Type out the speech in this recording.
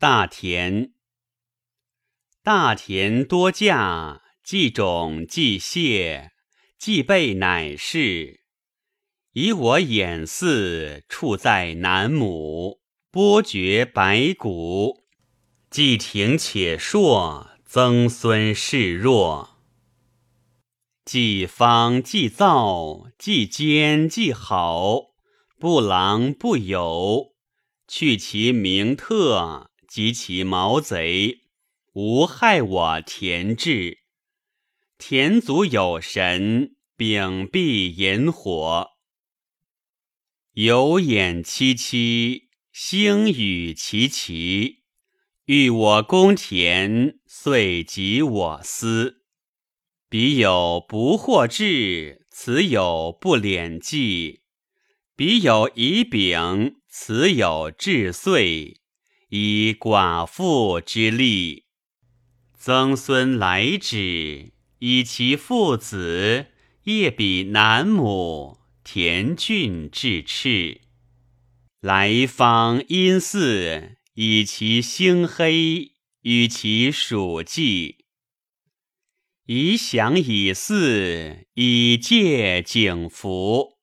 大田，大田多稼，既种既谢，既备乃是。以我眼似处在南亩，剥绝白骨，既挺且硕，曾孙示弱。既方既造，既坚既好，不狼不友，去其名特，及其毛贼，无害我田志。田族有神，秉璧引火。有眼戚戚，星雨齐齐。欲我公田，遂及我私。彼有不惑志，此有不敛计。彼有以柄，此有至岁。以寡妇之力，曾孙来止，以其父子，业比南亩。田郡至赤，来方阴寺，以其星黑，与其属纪。以享以祀，以戒景福。